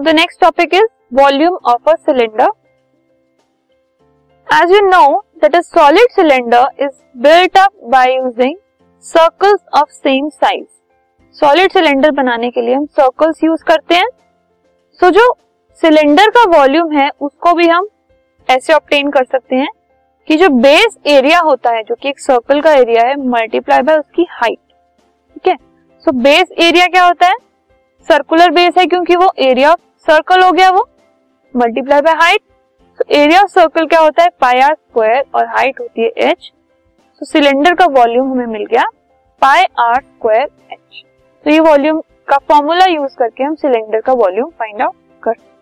the next topic is volume of a cylinder. As you know that a solid cylinder is built up by using circles of same size. Solid cylinder बनाने के लिए हम circles use करते हैं so so, जो cylinder का volume है उसको भी हम ऐसे ऑप्टेन कर सकते हैं कि जो बेस एरिया होता है जो कि एक सर्कल का एरिया है मल्टीप्लाई बाय उसकी हाइट ठीक है सो बेस एरिया क्या होता है सर्कुलर बेस है क्योंकि वो एरिया ऑफ़ सर्कल हो गया वो मल्टीप्लाई बाय हाइट तो एरिया ऑफ़ सर्कल क्या होता है? पाई आर स्क्वायर और हाइट होती है एच तो सिलेंडर का वॉल्यूम हमें मिल गया पाई आर स्क्वायर एच तो ये वॉल्यूम का फॉर्मूला यूज़ करके हम सिलेंडर का वॉल्यूम फाइंड आउट कर सकते